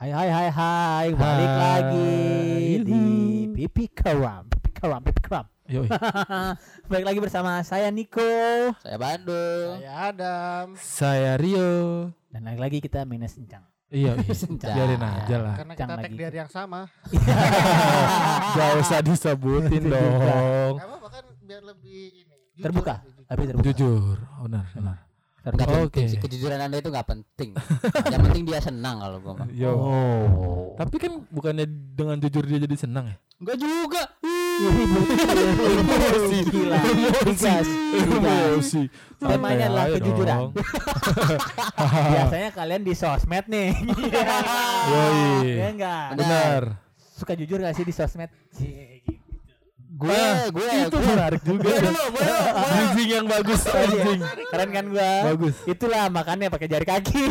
Hai hai hai hai, balik Hai. lagi di Yuhu. Pipi Keram, Pipi Keram, Pipi Keram. Balik lagi bersama saya Niko Saya Bandung. Saya Adam. Saya Rio. dan lagi lagi kita minus encang. Iya, iya. Biarin aja lah. Karena Cang kita tag lagi. di hari yang sama. Gak usah disebutin dong. Apa bahkan biar lebih ini. jujur Terbuka, tapi terbuka. Jujur, benar, benar. Nggak Terbuka. Oke. penting sih kejujuran anda itu nggak penting. Yang penting dia senang kalau gua mah. Yo. Oh. Tapi kan bukannya dengan jujur dia jadi senang ya? Enggak juga. Emosi. Emosi. Temanya adalah aja kejujuran. Biasanya kalian di sosmed nih. Yoi. Ya enggak? Benar. Suka jujur gak sih di sosmed? Cie, gitu. Gue, Ah, gue, itu gue. menarik juga. Gue ya. dulu, gue dulu, gue dulu. Bridging yang bagus anjing. Keren kan gua? Bagus. Itulah makannya pakai jari kaki.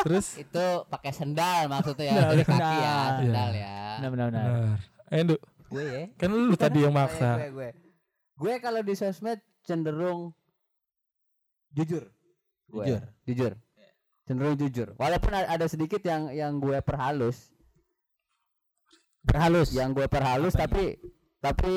Terus Itu pakai sendal maksudnya ya, Benar, dari kaki ya, sendal ya. Benar benar benar. benar. Ayo, Ndu. Gue ya. Kan lu tadi yang Gue, maksa. gue, gue. Gue kalau di sosmed cenderung jujur. Gue. Jujur. Jujur. Cenderung jujur. Walaupun ada sedikit yang yang gue perhalus, Berhalus. yang gue perhalus Apanya? tapi tapi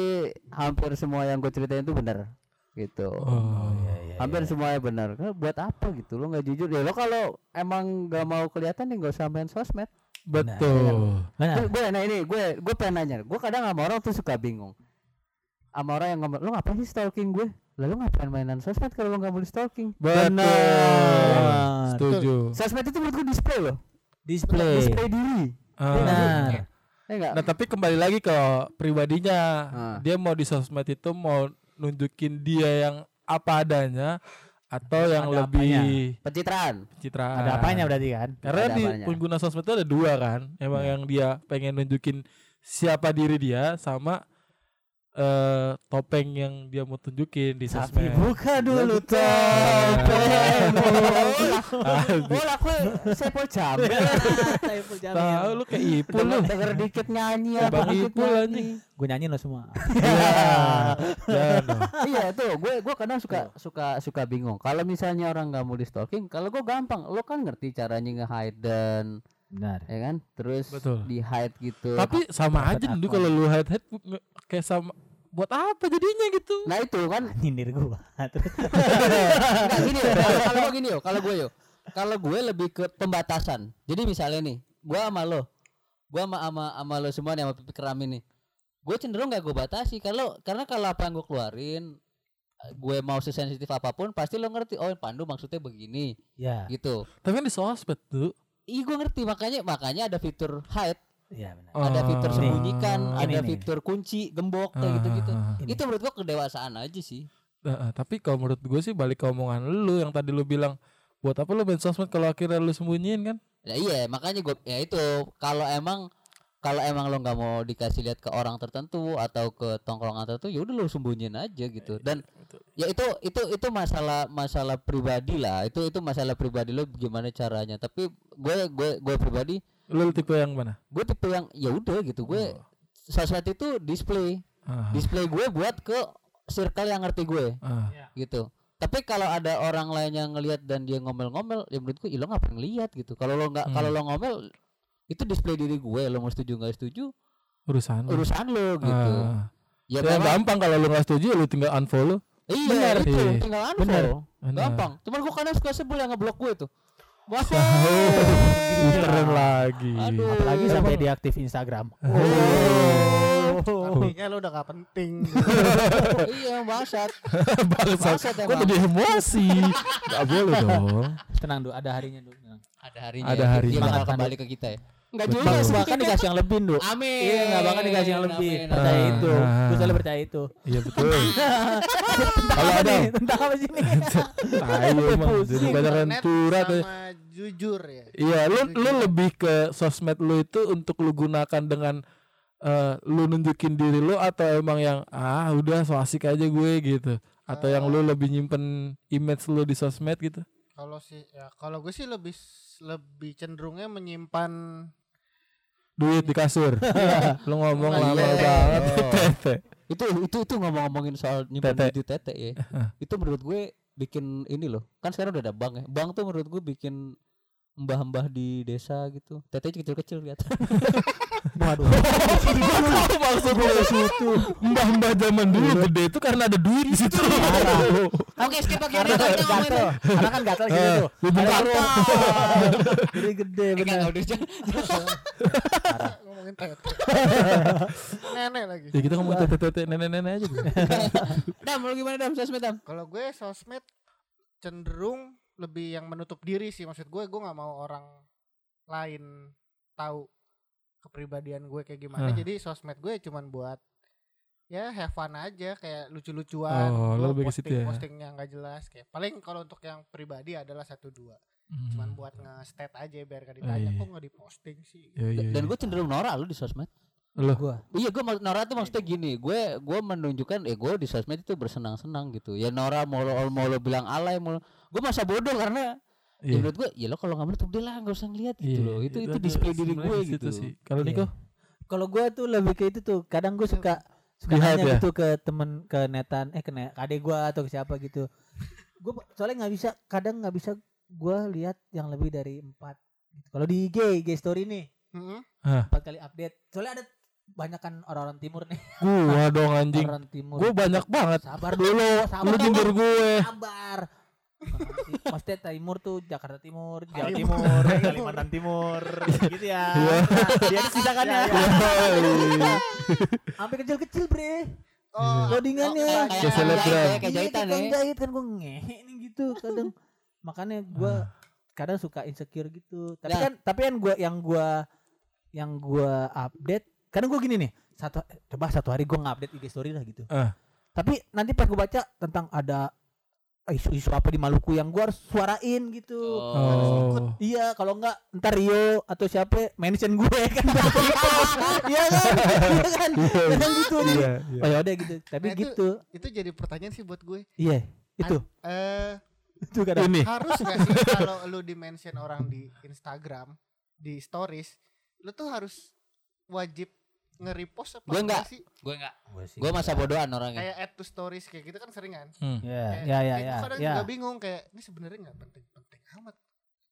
hampir semua yang gue ceritain itu benar gitu Oh. iya, iya, hampir iya. semuanya benar Kan buat apa gitu lo nggak jujur ya lo kalau emang nggak mau kelihatan nih nggak usah main sosmed Betul. Benar. gue gue nah ini gue gue pengen nanya gue kadang sama orang tuh suka bingung sama orang yang ngomong lo ngapain sih stalking gue lalu ngapain mainan sosmed kalau lo nggak boleh stalking. Benar. Setuju. sosmed itu menurut gue display loh Display. display diri Ah. Benar. Ya enggak Nah tapi kembali lagi ke pribadinya Ah. Dia mau di sosmed itu mau nunjukin dia yang apa adanya Atau yang Ada lebih pencitraan pencitraan Ada apanya berarti kan? Karena Ada di apanya. pengguna sosmed itu ada dua kan Emang Ya. yang dia pengen nunjukin siapa diri dia Sama eh topeng yang dia mau tunjukin di Tapi sosmed buka dulu Buka. topengmu. Aduh, oh aku Jamil Saiful Jamil. Tahu lu kayak Ipul lu denger, dikit nyanyi apa nyanyi. anjing. Gue nyanyiin lo semua. Iya dong. iya tuh gue gue kadang suka suka suka bingung kalau misalnya orang nggak mau di stalking kalau gue gampang lo kan ngerti caranya nge-hide dan Benar. ya kan terus Betul. di hide gitu Tapi sama Dapat aja dulu kalau lu head head kayak sama buat apa jadinya gitu? nah itu kan Nyindir gua. Terus nggak gini kalau- gini yo kalau gue yo kalau gue lebih ke pembatasan jadi misalnya nih gue sama lo gue sama sama sama lo semua nih sama pipi keram ini gue cenderung gak gue batasi kalau karena kalau apa yang gue keluarin gue mau sesensitif apa pun pasti lo ngerti oh Pandu maksudnya begini ya. gitu Tapi kan di sosmed tuh. Iya gue ngerti makanya makanya ada fitur hide, Iya benar. ada fitur Oh. sembunyikan, Ini ada nih. fitur kunci, gembok kayak Ah, gitu-gitu. ah. Ini. Itu menurut gua kedewasaan aja sih. Nah, tapi kalau menurut gue sih balik ke omongan lu yang tadi lu bilang buat apa lu main sosmed kalau akhirnya lu sembunyiin kan? Ya iya, makanya gua ya itu kalau emang kalau emang lo nggak mau dikasih lihat ke orang tertentu atau ke tongkrongan tertentu ya udah lo sembunyiin aja gitu. Dan ya itu itu itu masalah masalah pribadi lah. Itu itu masalah pribadi lo gimana caranya. Tapi gue gue gue pribadi Lu tipe yang mana? gue tipe yang ya udah gitu. Gue sosmed itu display. Ah, display gue buat ke circle yang ngerti gue ah. gitu tapi kalau ada orang lain yang ngelihat dan dia ngomel-ngomel ya menurutku ih lo ngapain ngeliat gitu kalau lo nggak Hmm. kalau lo ngomel itu display diri gue lo mau setuju nggak setuju urusan lu. urusan lo gitu Ah. ya memang gampang kalau lu nggak setuju lu tinggal unfollow. iya Benar. itu Iya. tinggal unfollow Benar. gampang cuman gue kadang suka sebel yang ngeblok gue tuh Wah, Oh, keren lagi. Aduh. Apalagi sampai diaktif Instagram. Oh. Artinya lo udah gak penting. iya bangsat Bangsat. Kok jadi emosi? Gak boleh dong. Tenang dulu, ada harinya dulu. tenang. ada harinya Ada ya, harinya. dia bakal kembali ke kita ya enggak juga sih bahkan dikasih yang lebih, Duk. amin Iya, enggak bakal dikasih yang lebih. Amin, Percaya amin. itu. Ah. Gue selalu percaya itu. Iya betul. Kalau ada. tentang apa sih nih? Tahu emang jadi banyak Net curhat ya. sama jujur ya. Iya, lu lu lebih ke sosmed lu itu untuk lu gunakan dengan eh, lu nunjukin diri lu atau emang yang ah udah so asik aja gue gitu. Atau yang lu lebih nyimpen image lu di sosmed gitu. Kalau sih ya kalau gue sih lebih lebih cenderungnya menyimpan Duit di kasur. lu ngomong Oh, lama iya. banget. Oh. Tete. itu itu itu ngomong-ngomongin soal nyimpan Tete. duit di tete ya itu menurut gue bikin ini loh kan sekarang udah ada bank ya bank tuh menurut gue bikin mbah-mbah di desa gitu. Tetenya kecil-kecil lihat. Waduh. maksud lu situ mbah-mbah zaman dulu gede itu karena ada duit di situ Oke, skip lagi Karena gatel. Karena kan gatel gitu tuh. Gatel. Jadi gede. Enggak udah ngomongin tete nenek lagi ya kita ngomong tete-tete nenek-nenek aja dulu. Dam, lu gimana Dam? Sosmed Dam? kalau gue sosmed cenderung lebih yang menutup diri sih maksud gue gue nggak mau orang lain tahu kepribadian gue kayak gimana Hah. jadi sosmed gue cuman buat ya have fun aja kayak lucu-lucuan Oh, lo ke situ posting ya? postingnya nggak jelas kayak paling kalau untuk yang pribadi adalah satu dua cuman Hmm. buat nge-stat aja biar gak ditanya iya. kok nggak diposting sih Iya, iya, Dan iya. gue cenderung norak lu di sosmed. Loh. Gua. Iya, gue Nora tuh maksudnya gini, gue gue menunjukkan eh gue di sosmed itu bersenang-senang gitu. Ya Nora mau lo, mau lo bilang alay mau gue masa bodoh karena ya Iya. menurut gue ya lo kalau nggak menutup dia lah nggak usah ngeliat gitu Iya, loh. Itu itu ada display diri gue gitu. sih. Kalau Iya. Niko Kalau gue tuh lebih ke itu tuh. Kadang gue suka suka nanya ya? gitu ke temen ke netan eh ke ne- adek gue atau ke siapa gitu. Gue soalnya nggak bisa kadang nggak bisa gue lihat yang lebih dari empat. Gitu. Kalau di IG, IG story nih Mm-mm. empat kali update. Soalnya ada banyak kan orang-orang timur nih. gua dong anjing. Orang timur. Gua banyak banget. Sabar dulu, sabar Lu nyindir gue. sabar. Maksudnya timur tuh Jakarta Timur, Jawa Timur. Timur, Kalimantan Timur, gitu ya. Iya. Dia sisakannya. Yoi. Sampai kecil-kecil, Bre. oh Loadingannya. kayak Kayak kayak selebgram. jahit ya, kayak Iya, jahitan ya. jahit kan gue ngehe nih gitu kadang. Makanya gua kadang suka insecure gitu. Tapi Nah. kan tapi kan gua yang gua yang gua update kadang gua gini nih. Satu coba satu hari gua nge-update IG story lah gitu. Ah. Tapi nanti pas gua baca tentang ada isu-isu apa di Maluku yang gua harus suarain gitu. Oh. Iya, kalau enggak ntar Rio atau siapa mention gue kan repost. Iya kan? Iya kan? Kadang gitu. Iya, iya. Oh ya udah gitu. Tapi Nah, itu- gitu. itu jadi pertanyaan sih buat gue Iya, itu. eh Itu kadang. Ini. harus gak sih kalau lu di mention orang di Instagram di stories lu tuh harus wajib nge-repost apa Gue enggak. sih Gue enggak. Gue sih. Gue masa bodohan orangnya. kayak add to stories kayak gitu kan seringan Hmm. Ya, Kayak- ya, ya, kayak ya. gua kadang ya. juga bingung kayak ini sebenarnya nggak penting-penting amat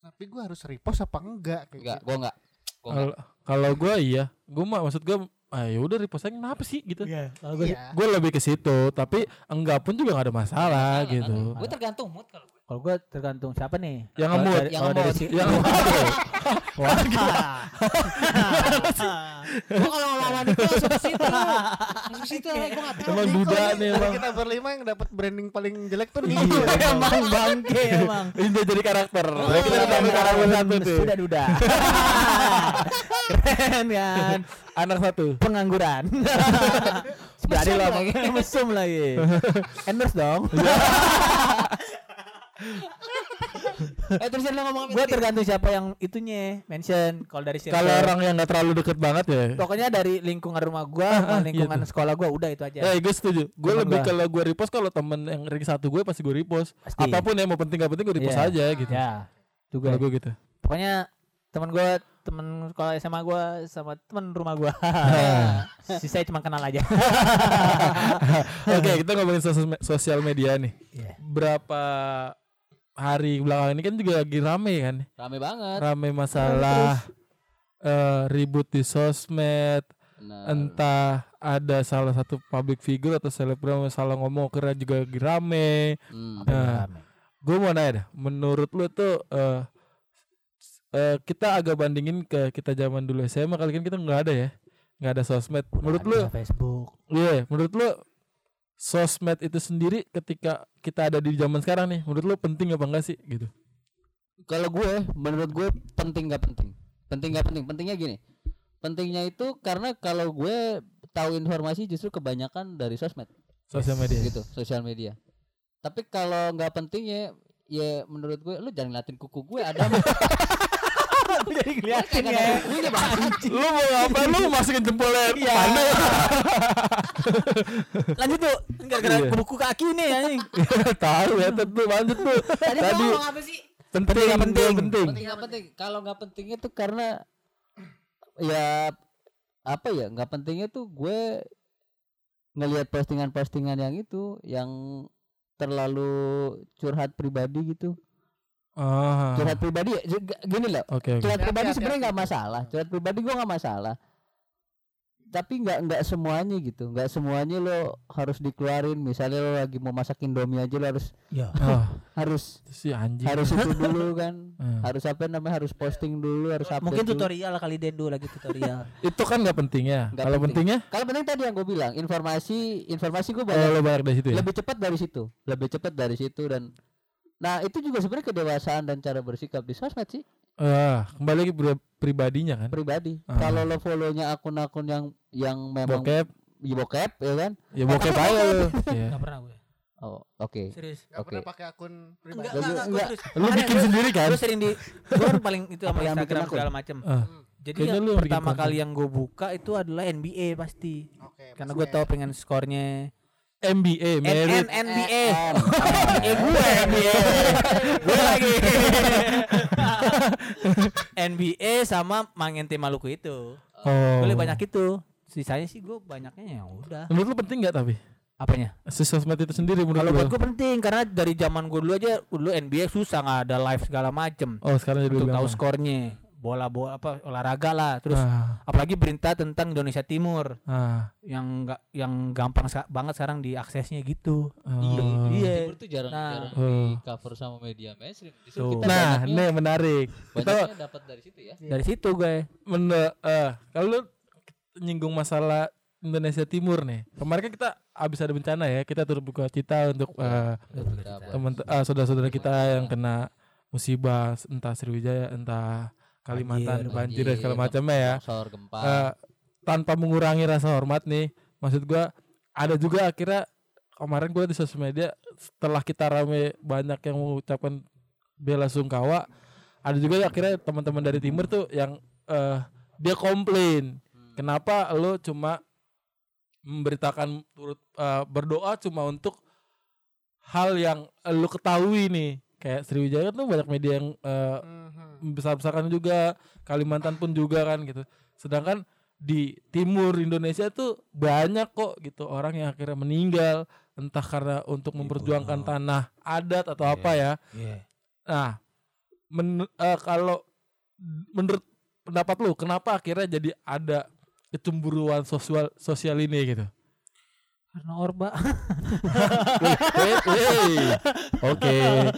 tapi gue harus repost apa enggak kayak Enggak, gitu. gue enggak. Gue enggak. Kalau kalau gua iya, gua mah maksud gua ah ya udah repost aja kenapa sih gitu. Iya, kalau gue Iya. Gue lebih ke situ, tapi enggak pun juga gak ada masalah gitu. Gue tergantung mood kalau gue. Kalau gue tergantung siapa nih. Yang ngemut, dari- yang ngemut. si Yang Wah, Gue kalau ngelawan itu langsung ke situ. Langsung ke situ, gue enggak tahu. emang duda nih, emang. kita berlima yang dapat branding paling jelek tuh nih Iya, emang bangke emang. Ini udah jadi karakter. Oh, kita tambah karakter satu tuh. Sudah duda. Keren kan. Anak satu. Pengangguran. Berani loh lagi. Mesum lagi. Endorse dong. Eh terus lo ngomong gue tergantung siapa yang itunya mention. Kalau dari circle. Kalau orang yang gak terlalu deket banget ya. Pokoknya dari lingkungan rumah gua, Ah, sama ah, lingkungan gitu. sekolah gua udah itu aja. Ya, gue setuju. Gue Temen lebih gua. kalau gue repost kalau temen yang ring satu gue pasti gue repost. Pasti. Apa pun ya mau penting gak penting gue repost Iya. aja gitu. Ya, juga. Kalau gue gitu. Pokoknya teman gua, teman sekolah SMA gua sama teman rumah gua. Sisanya cuma kenal aja. Oke, kita ngomongin sosial, sosial media nih. Iya. Berapa hari belakangan ini kan juga lagi rame kan. Rame banget. Rame masalah eh, ribut di sosmed, Benar. entah ada salah satu public figure atau selebgram yang salah ngomong kira juga lagi rame. Hmm. Nah, gue mau nanya dah, menurut lu tuh eh eh, kita agak bandingin ke kita zaman dulu SMA kali kan kita nggak ada ya, nggak ada sosmed. Menurut lu, Ada Facebook. iya, menurut lu sosmed itu sendiri ketika kita ada di zaman sekarang nih, menurut lu penting apa enggak sih gitu? Kalau gue, menurut gue penting gak penting. Penting gak penting. Pentingnya gini. Pentingnya itu karena kalau gue tahu informasi justru kebanyakan dari sosmed Sosial media. gitu, sosial media. Tapi kalau nggak penting ya, menurut gue lu jangan ngeliatin kuku gue ada. Jadi kelihatan Kayak ya. kukunya bang. lu mau apa? lu masukin jempolnya Iya. mana? Lanjut tuh. Gara-gara Iya. buku kaki nih anjing. Tahu ya tentu lanjut tuh. Tadi, Tadi ngomong apa sih? penting penting? penting. Penting nggak penting. Kalau nggak pentingnya tuh karena ya apa ya nggak pentingnya tuh gue ngelihat postingan-postingan yang itu yang terlalu curhat pribadi gitu. Ah. Curhat pribadi ya, juga- gini loh. Oke oke. Curhat pribadi sebenarnya nggak masalah. Curhat pribadi gua nggak masalah. Tapi nggak nggak semuanya gitu. Nggak semuanya lo harus dikeluarin. Misalnya lo lagi mau masak Indomie aja lo harus Ya. Ah, harus sih anjing. harus itu dulu kan. Hmm. Harus apa namanya harus posting dulu harus update Mungkin dulu. tutorial kali Dendo lagi tutorial. Itu kan nggak penting ya. Kalau penting. pentingnya Kalau penting tadi yang gue bilang informasi informasi gue banyak lo banyak dari situ ya. lebih cepat dari situ lebih cepat dari situ dan nah itu juga sebenarnya kedewasaan dan cara bersikap di sosmed sih Ah, kembali lagi pri- pribadinya kan. pribadi Ah. kalau lo follownya akun-akun yang yang memang Bokep, ya bokep ya kan ya bokep aja lo. Iya. Enggak pernah gue. oh oke Serius. Gak Oke. pernah pakai akun pribadi. Enggak, enggak, enggak. Lu bikin gua- sendiri kan? Gue sering di gue kan paling itu sama Apa yang bikin Instagram segala macam. Ah. Jadi yang pertama kali yang gue buka itu adalah NBA pasti. Oke. Karena gue tahu pengen skornya MBA, merit. NN NBA. Eh gue NBA. gue lagi. NBA sama Mangente Maluku itu. Oh. Gue banyak itu. Sisanya sih gue banyaknya ya udah. Menurut lu penting nggak tapi? Apanya? Si sosmed itu sendiri menurut Kalau buat gue penting karena dari zaman gue dulu aja dulu NBA susah nggak ada live segala macem Oh, sekarang jadi untuk tahu skornya bola bola apa olahraga lah terus Ah, apalagi berita tentang Indonesia Timur ah, yang nggak yang gampang sa- banget sekarang diaksesnya gitu. oh. Iya, Iya. Timur tuh jarang Nah. jarang Oh. di cover sama media mainstream. Justru Tuh. kita Nah, nih menarik. Kita banyaknya dapat dari situ ya. Dari situ gue. men eh kalau lu nyinggung masalah Indonesia Timur nih. Kemarin kan kita habis ada bencana ya, kita turut buka cita untuk Dapat. teman eh, saudara-saudara kita yang kena musibah entah Sriwijaya, entah Kalimantan banjir, dan segala macamnya ya. Longsor, gempa. Eh, tanpa mengurangi rasa hormat nih maksud gua ada juga akhirnya kemarin gue di sosial media setelah kita rame banyak yang mengucapkan bela sungkawa ada juga akhirnya teman-teman dari timur tuh yang eh, dia komplain kenapa lo cuma memberitakan turut eh, berdoa cuma untuk hal yang lo ketahui nih kayak Sriwijaya tuh banyak media yang eh, Mhm. besar-besarkan juga Kalimantan pun juga kan gitu. Sedangkan di timur Indonesia tuh banyak kok gitu. Orang yang akhirnya meninggal entah karena untuk memperjuangkan tanah adat atau apa ya. Iya. nah men- eh, kalau menurut pendapat lu kenapa akhirnya jadi ada kecemburuan sosial sosial ini gitu Karena Orba. Oke,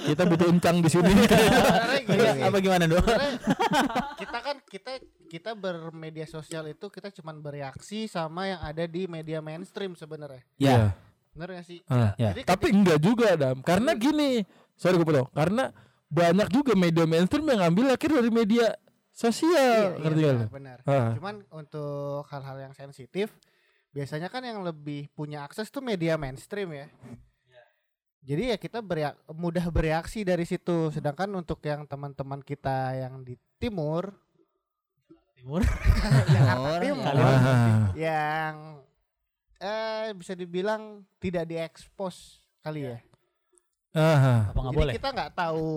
kita butuh uncang di sini. Sebenarnya gini, apa gimana dong? kita kan kita kita bermedia sosial itu kita cuman bereaksi sama yang ada di media mainstream sebenarnya. Ya. Bener gak sih? Ah. Ya. Jadi Tapi enggak juga, Dam. Karena gini, sorry gue potong. Karena banyak juga media mainstream yang ngambil akhir dari media sosial, Iya, iya, benar, benar. Ah. Cuman untuk hal-hal yang sensitif biasanya kan yang lebih punya akses tuh media mainstream ya. Jadi ya kita berea- mudah bereaksi dari situ. Sedangkan untuk yang teman-teman kita yang di timur, Timur. yang Timur, timur, ya. Yang eh bisa dibilang tidak diekspos kali ya. Ah. Apa nggak Jadi boleh? kita nggak tahu.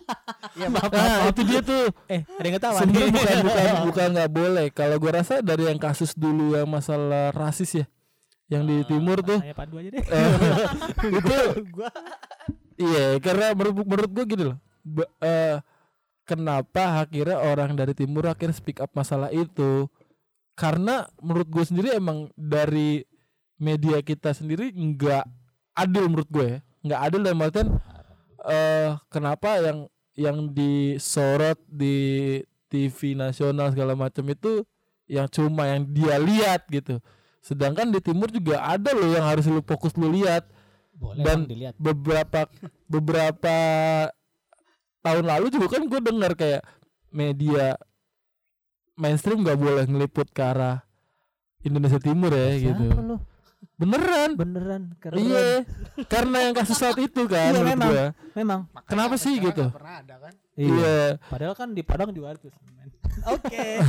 ya Nah, itu dia tuh Eh, ada yang ketawa. sebenarnya bukan bukan bukan nggak boleh. Kalau gue rasa dari yang kasus dulu yang masalah rasis ya, yang di timur tuh, Saya padu aja deh. eh, itu gua Iya, karena menurut menurut gue gini loh. Ba- eh, kenapa akhirnya orang dari timur akhirnya speak up masalah itu? Karena menurut gue sendiri emang dari media kita sendiri nggak adil menurut gue ya. Nggak adil dalam artian eh kenapa yang yang disorot di TV nasional segala macam itu yang cuma yang dia lihat gitu. Sedangkan di timur juga ada loh yang harus lu fokus lu lihat boleh Dan- dilihat. beberapa beberapa tahun lalu juga kan gue dengar kayak media mainstream nggak boleh ngeliput ke arah Indonesia Timur ya gitu Siapa lu? Beneran Beneran keren. iya karena yang kasus saat itu kan Iya, memang. gua. Memang. makanya Kenapa sih gitu? Pernah ada kan? iya Padahal kan di Padang juga ada tuh. Oke.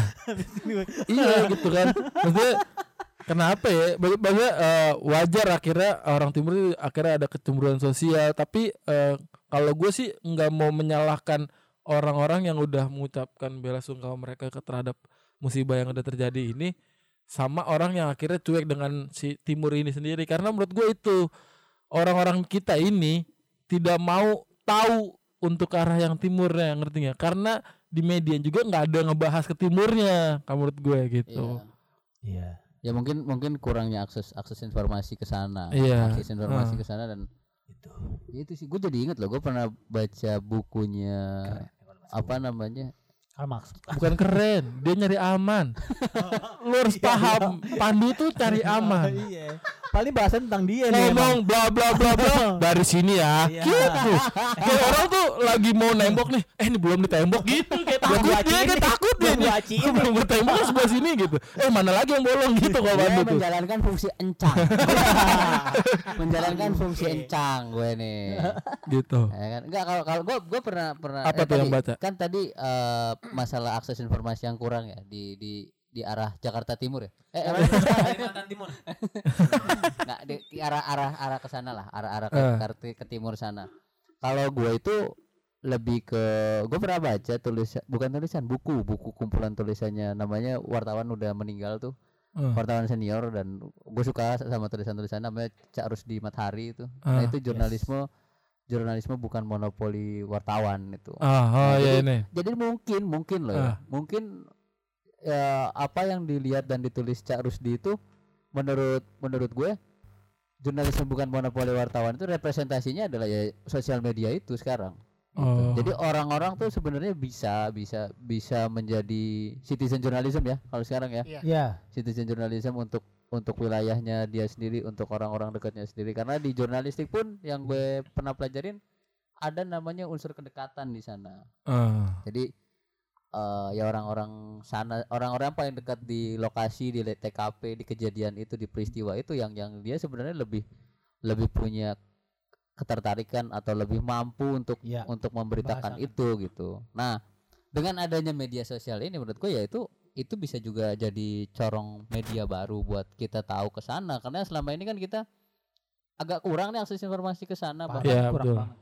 iya gitu kan maksudnya kenapa ya bagi, eh, wajar akhirnya orang timur itu akhirnya ada kecemburuan sosial tapi eh, kalau gue sih nggak mau menyalahkan orang-orang yang udah mengucapkan bela sungkawa mereka ke terhadap musibah yang udah terjadi ini sama orang yang akhirnya cuek dengan si timur ini sendiri karena menurut gue itu orang-orang kita ini tidak mau tahu untuk arah yang timurnya ngerti nggak karena di media juga nggak ada ngebahas ke timurnya kamu menurut gue gitu Iya. Iya. Ya mungkin mungkin kurangnya akses akses informasi ke sana. Iya. Akses informasi Ah. ke sana dan Itu. ya itu sih gue jadi inget loh gue pernah baca bukunya apa namanya Karl Marx. bukan keren dia nyari aman lu harus paham Pandu tuh cari aman Iya. Paling bahasan tentang dia nih. ngomong bla bla bla bla dari sini ya Iya. gitu kayak orang tuh lagi mau nembok nih eh ini belum ditembok gitu takut dia nih. takut dia Gua belum ketembok kan sebelah sini gitu. Eh mana lagi yang bolong gitu kalau gue Pandu tuh? menjalankan fungsi encang. Menjalankan fungsi encang gue nih gitu. Ya kan? Enggak kalau kalau gue gue pernah pernah Apa tuh yang baca? kan tadi eh, masalah akses informasi yang kurang ya di di di arah Jakarta Timur ya? Eh, eh, Kalimantan Timur. nggak di, di arah arah arah ke sana lah arah arah ke, Eh. ke- ke timur sana. Kalau gue itu lebih ke gue pernah baca tulisan bukan tulisan buku buku kumpulan tulisannya. Namanya wartawan udah meninggal tuh. Eh, wartawan senior dan gue suka sama tulisan-tulisan namanya Cak Rusdi Mathari itu. Nah Ah, itu jurnalisme jurnalisme bukan monopoli wartawan itu. Ah oh Nah, ya jadi- ini. jadi mungkin mungkin loh ya. Ah. mungkin ya apa yang dilihat dan ditulis Cak Rusdi itu menurut menurut gue jurnalisme bukan monopoli wartawan itu representasinya adalah ya sosial media itu sekarang gitu. Oh. jadi orang-orang tuh sebenarnya bisa bisa bisa menjadi citizen journalism ya kalau sekarang ya Iya. Iya. citizen journalism untuk untuk wilayahnya dia sendiri untuk orang-orang dekatnya sendiri karena di jurnalistik pun yang gue pernah pelajarin ada namanya unsur kedekatan di sana Ah. jadi eh ya orang-orang sana orang-orang yang paling dekat di lokasi di TKP di kejadian itu di peristiwa itu yang yang dia sebenarnya lebih lebih punya ketertarikan atau lebih mampu untuk Iya. untuk memberitakan Membahasakan. itu gitu. Nah, dengan adanya media sosial ini menurut gue ya itu itu bisa juga jadi corong media baru buat kita tahu ke sana karena selama ini kan kita agak kurang nih akses informasi ke sana bahkan Iya, kurang betul. banget.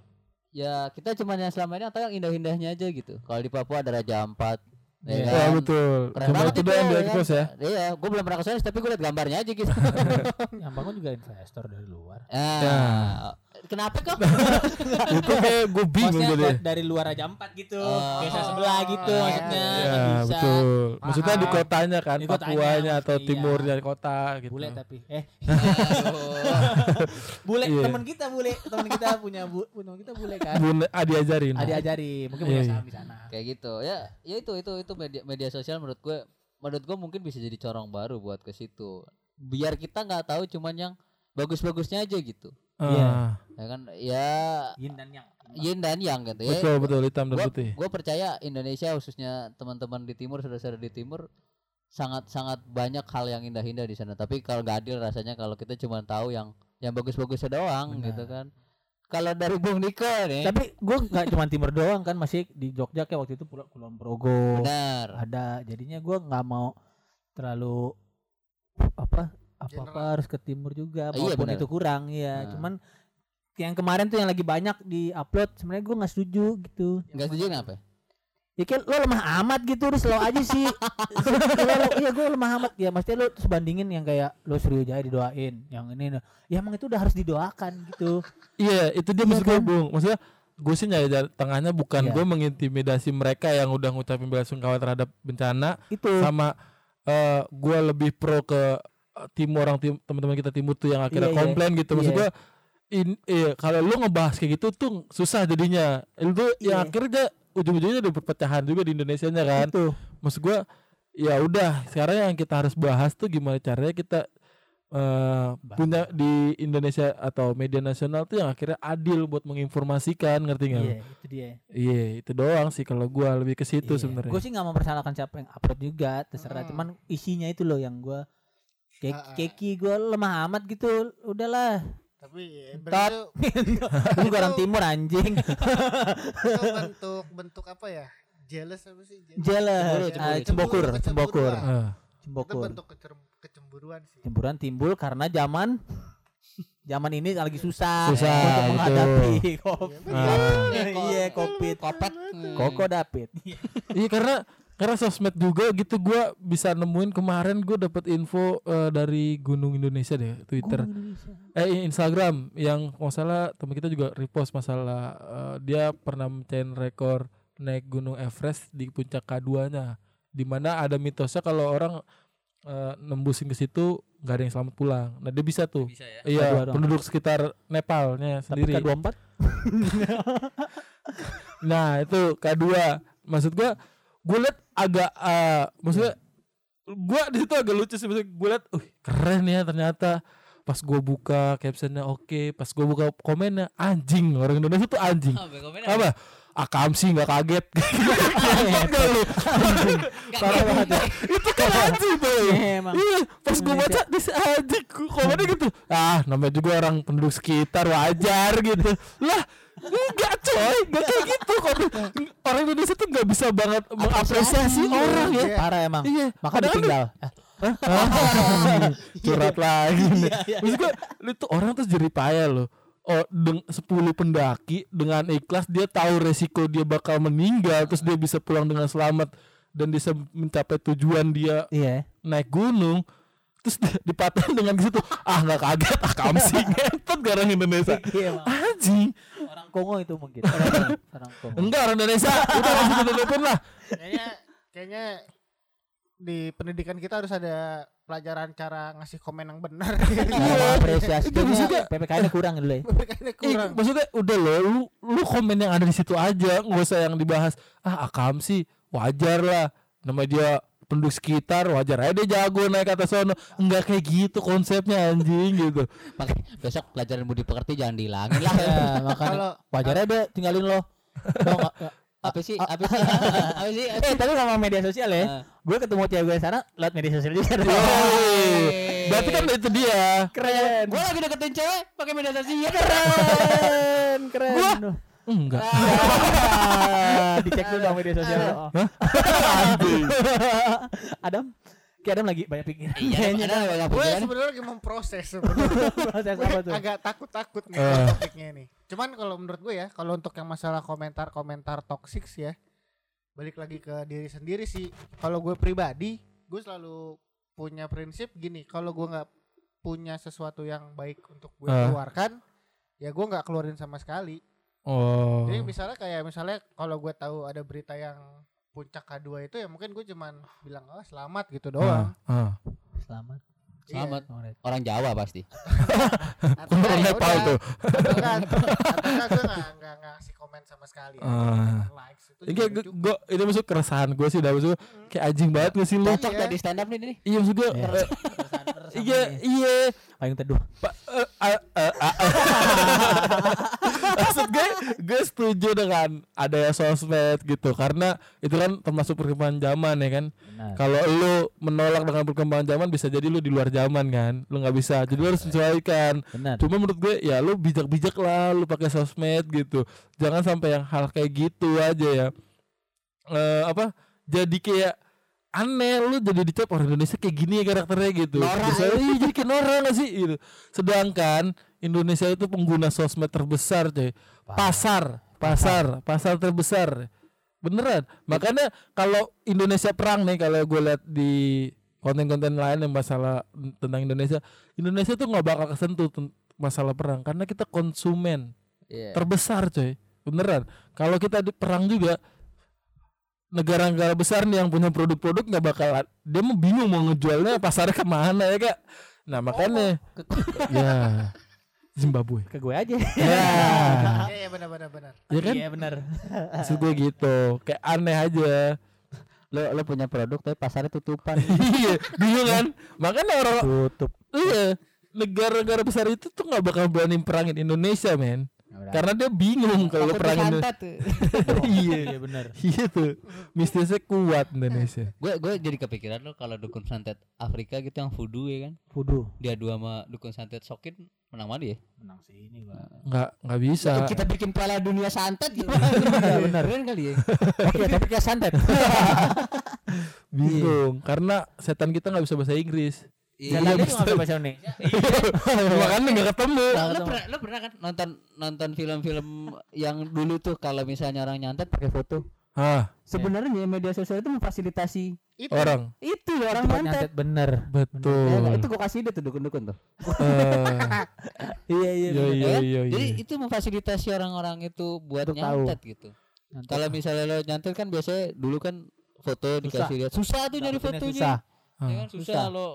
ya kita cuma yang selama ini atau yang indah-indahnya aja gitu. Kalau di Papua ada Raja Ampat, ya Iya. kan? Ya betul. Keren Cuma banget itu doang ya di kan? expose ya. Iya, gue belum pernah ke sana tapi gue liat gambarnya aja gitu. Yang bangun juga investor dari luar. Ah, Kenapa kok? itu kayak gue bingung jadi. kok dari luar Raja Empat gitu. Oh. Desa sebelah gitu Oh, maksudnya. iya. nggak Ya bisa. betul. Maksudnya di kotanya kan, Di kotanya, Papuanya atau maksudnya, timurnya iya. kota gitu. Bule tapi eh bule Iya. teman kita bule teman kita punya bu teman kita bule kan. Bune, ah, diajarin. Adi ajari mungkin Iya, punya iya. saham di sana. Kayak gitu. Ya, ya itu itu itu media media sosial menurut gue menurut gue mungkin bisa jadi corong baru buat ke situ. Biar kita nggak tahu cuman yang bagus-bagusnya aja gitu. Ah, Ya kan? Ya Yin dan yang. yin dan yang gitu ya. betul betul hitam dan Gua- putih. Gue percaya Indonesia khususnya teman-teman di timur saudara-saudara di timur sangat sangat banyak hal yang indah-indah di sana. Tapi kalau gak adil rasanya kalau kita cuma tahu yang yang bagus-bagusnya doang Benar. gitu kan. Kalau dari Bung Niko nih, Tapi gue nggak cuma timur doang kan masih di Jogja kayak waktu itu Pulau Kulon Progo benar. ada. Jadinya gue nggak mau terlalu apa apa apa harus ke timur juga Iya, maupun benar. itu kurang ya. Nah. Cuman yang kemarin tuh yang lagi banyak di upload sebenarnya gue nggak setuju gitu. Enggak setuju kenapa? Ya kan lo lemah amat gitu lu slow aja sih. Lo- Iya gue lemah amat ya maksudnya lo terus bandingin yang kayak lo Sriwijaya didoain, yang ini ya emang itu udah harus didoakan gitu. Iya, itu dia Iya maksud gue, kan? Bung. Maksudnya gue sih nyari jalan tengahnya bukan Iya. gue mengintimidasi mereka yang udah ngucapin bela sungkawa terhadap bencana Itu. sama eh gue lebih pro ke tim orang tim teman-teman kita timur tuh yang akhirnya Iya, iya. komplain gitu maksud gue in iya, kalau lu ngebahas kayak gitu tuh susah jadinya itu yang Iya. akhirnya ujung-ujungnya ada perpecahan juga di Indonesia nya kan Itu. maksud gua ya udah sekarang yang kita harus bahas tuh gimana caranya kita eh punya di Indonesia atau media nasional tuh yang akhirnya adil buat menginformasikan ngerti nggak? Iya, itu dia. iya itu doang sih kalau gua lebih ke situ sebenarnya Gue sih nggak mempersalahkan siapa yang upload juga, terserah. Hmm. Cuman isinya itu loh yang gue Ah, ah. keki gue lemah amat gitu. Udahlah. Tapi Tot. begitu Gue orang timur anjing. itu bentuk bentuk apa ya? Jealous apa sih? Jealous. Jealous. Cemburu, Ah, cemburu. Cembokur, Cemburu, cembokur. Ah. Itu Cembokur. bentuk kecem- kecemburuan sih. Cemburuan timbul karena zaman zaman ini lagi susah, Susah, untuk betul. menghadapi covid. Ah. Iya, covid. Kopet. Koko David. iya karena karena sosmed juga gitu gua bisa nemuin kemarin gue dapet info eh, dari Gunung Indonesia deh Twitter. Eh Instagram yang nggak salah teman kita juga repost masalah eh, dia pernah mencain rekor naik Gunung Everest di puncak K2-nya di mana ada mitosnya kalau orang eh, nembusin ke situ nggak ada yang selamat pulang. Nah dia bisa tuh. Bisa ya. iya K2 doang. penduduk sekitar Nepalnya Tapi sendiri. K24 Nah itu K2 Maksud gua Gue liat agak eh, Maksudnya Gue di situ agak lucu sih Maksudnya gue liat uh, Keren ya ternyata. Pas gue buka captionnya oke. Pas gue buka komennya Anjing Orang Indonesia tuh anjing. Oh, Apa? Akam sih gak kaget. Gak lu. Parah banget ya. Itu kan anjing boy Emang. Iya Pas gue baca Dis anjing Komennya gitu. Ah namanya juga orang penduduk sekitar Wajar gitu. Lah Enggak coy Enggak kayak gitu Komen- Orang Indonesia tuh gak bisa banget Mengapresiasi orang ya. Parah emang. Iya. Maka ditinggal. Curhat lagi. Nih. Maksud gue itu orang tuh jadi payah loh. Oh, deng 10 pendaki dengan ikhlas dia tahu resiko dia bakal meninggal terus dia bisa pulang dengan selamat. Dan bisa mencapai tujuan dia Iya. naik gunung terus di- dipatahin dengan gitu ah nggak kaget ah kamsi ngentot ke orang Indonesia Iya, emang. anjing Orang Kongo itu mungkin. Orang, orang Kongo. enggak orang Indonesia udah langsung ditutupin lah kayaknya kayaknya di pendidikan kita harus ada pelajaran cara ngasih komen yang benar. Cara apresiasi. Itu maksudnya- PPKN kurang dulu ya. Kayaknya Ih, kurang. maksudnya udah lo lu lu komen yang ada di situ aja nggak usah yang dibahas ah akam sih wajar lah nama dia penduduk sekitar wajar aja dia jago naik ke atas sono enggak kayak gitu konsepnya anjing gitu Makanya besok pelajaran budi pekerti jangan dihilangin lah. Ya, makanya Kalau wajar aja deh tinggalin lo. Apa sih? Apa sih? Apa sih? eh tapi sama media sosial ya. Ah. Gue ketemu cewek gue sana lewat media sosial juga. Berarti kan itu dia Keren. Gua lagi deketin cewek pakai media sosial. Keren, keren. Enggak dicek dulu dong media sosial. lo. Oh. Adam, kayak Adam lagi banyak pikir. Iya, ada banyak gue pikiran. sebenarnya lagi memproses sebenarnya. Proses Gue apa tuh? agak takut-takut nih Eh. topiknya ini. Cuman kalau menurut gue ya, kalau untuk yang masalah komentar-komentar toxic ya, balik lagi ke diri sendiri sih. Kalau gue pribadi, gue selalu punya prinsip gini. Kalau gue nggak punya sesuatu yang baik untuk gue Ah. keluarkan, ya gue nggak keluarin sama sekali. Oh Jadi misalnya kayak misalnya kalau gue tahu ada berita yang puncak K2 itu ya mungkin gue cuman bilang oh selamat gitu doang. ah, ah. Selamat. Selamat. Selamat. Orang Jawa pasti. Atau Orang Nepal tuh. Atau gue nggak ngasih komen sama sekali. ya. Ah. Likes itu Ini kayak cukup. gue itu maksud keresahan gue sih dah maksud gua, kayak anjing banget gak sih lu Cocok Iya. tadi stand up nih nih. iya maksud gue Iya. eh, iya iya Payung teduh. Eh, eh. Maksud gue, gue setuju dengan adanya sosmed gitu karena itu kan termasuk perkembangan zaman ya kan. Kalau lu menolak dengan perkembangan zaman bisa jadi lu di luar zaman kan. Lu nggak bisa. Jadi lu harus menyesuaikan. Benar. Cuma menurut gue ya lu bijak-bijak lah lu pakai sosmed gitu. Jangan sampai yang hal kayak gitu aja ya. Eh apa? Jadi kayak aneh lu jadi dicap orang Indonesia kayak gini ya karakternya gitu. Norak. Biasanya, "Ih, jadi kayak Nora gak sih gitu. Sedangkan Indonesia itu pengguna sosmed terbesar coy. Pasar, pasar, pasar terbesar. Beneran. Makanya kalau Indonesia perang nih kalau gue lihat di konten-konten lain yang masalah tentang Indonesia, Indonesia tuh nggak bakal kesentuh masalah perang karena kita konsumen Iya. terbesar coy. Beneran. Kalau kita di perang juga negara-negara besar nih yang punya produk-produk nggak bakal dia mau bingung mau ngejualnya pasarnya ke mana ya kak nah makanya ya Zimbabwe Ke gue aja. ya Iya iya benar benar benar. ya kan Iya benar. maksud gue gitu kayak aneh aja Lo lo punya produk tapi pasarnya tutupan. iya bingung kan makanya orang Tutup. iya negara-negara besar itu tuh nggak bakal berani perangin Indonesia men karena dia bingung kalau disantet tuh. iya Iya benar. iya tuh mistisnya kuat Indonesia Gue gue jadi kepikiran lo kalau dukun santet Afrika gitu yang voodoo ya kan. Fudu. Dia dua sama dukun santet sokin menang mana ya? Menang sini gua. nggak nggak bisa Kita bikin piala dunia santet gitu. benar. Keren kali ya. Oke, tapi kayak santet. bingung karena setan kita nggak bisa bahasa Inggris Iya. Santet itu nggak bahasa Indonesia. makanya nggak ketemu Lo, lo pernah lo pernah kan nonton nonton film-film yang dulu tuh kalau misalnya orang nyantet pakai foto. ah Sebenarnya media sosial itu memfasilitasi Itu orang itu orang nyantet. nyantet bener. betul Ya, itu gua kasih dia tuh dukun-dukun tuh. Eh, Iya iya. iya iya Ya, iya Jadi iya. itu memfasilitasi orang-orang itu buat Untuk tahu. nyantet gitu. Nyantet. Kalau misalnya lo nyantet kan biasanya dulu kan foto dikasih lihat susah tuh nyari fotonya. susah. Ya kan susah, Susah. lo.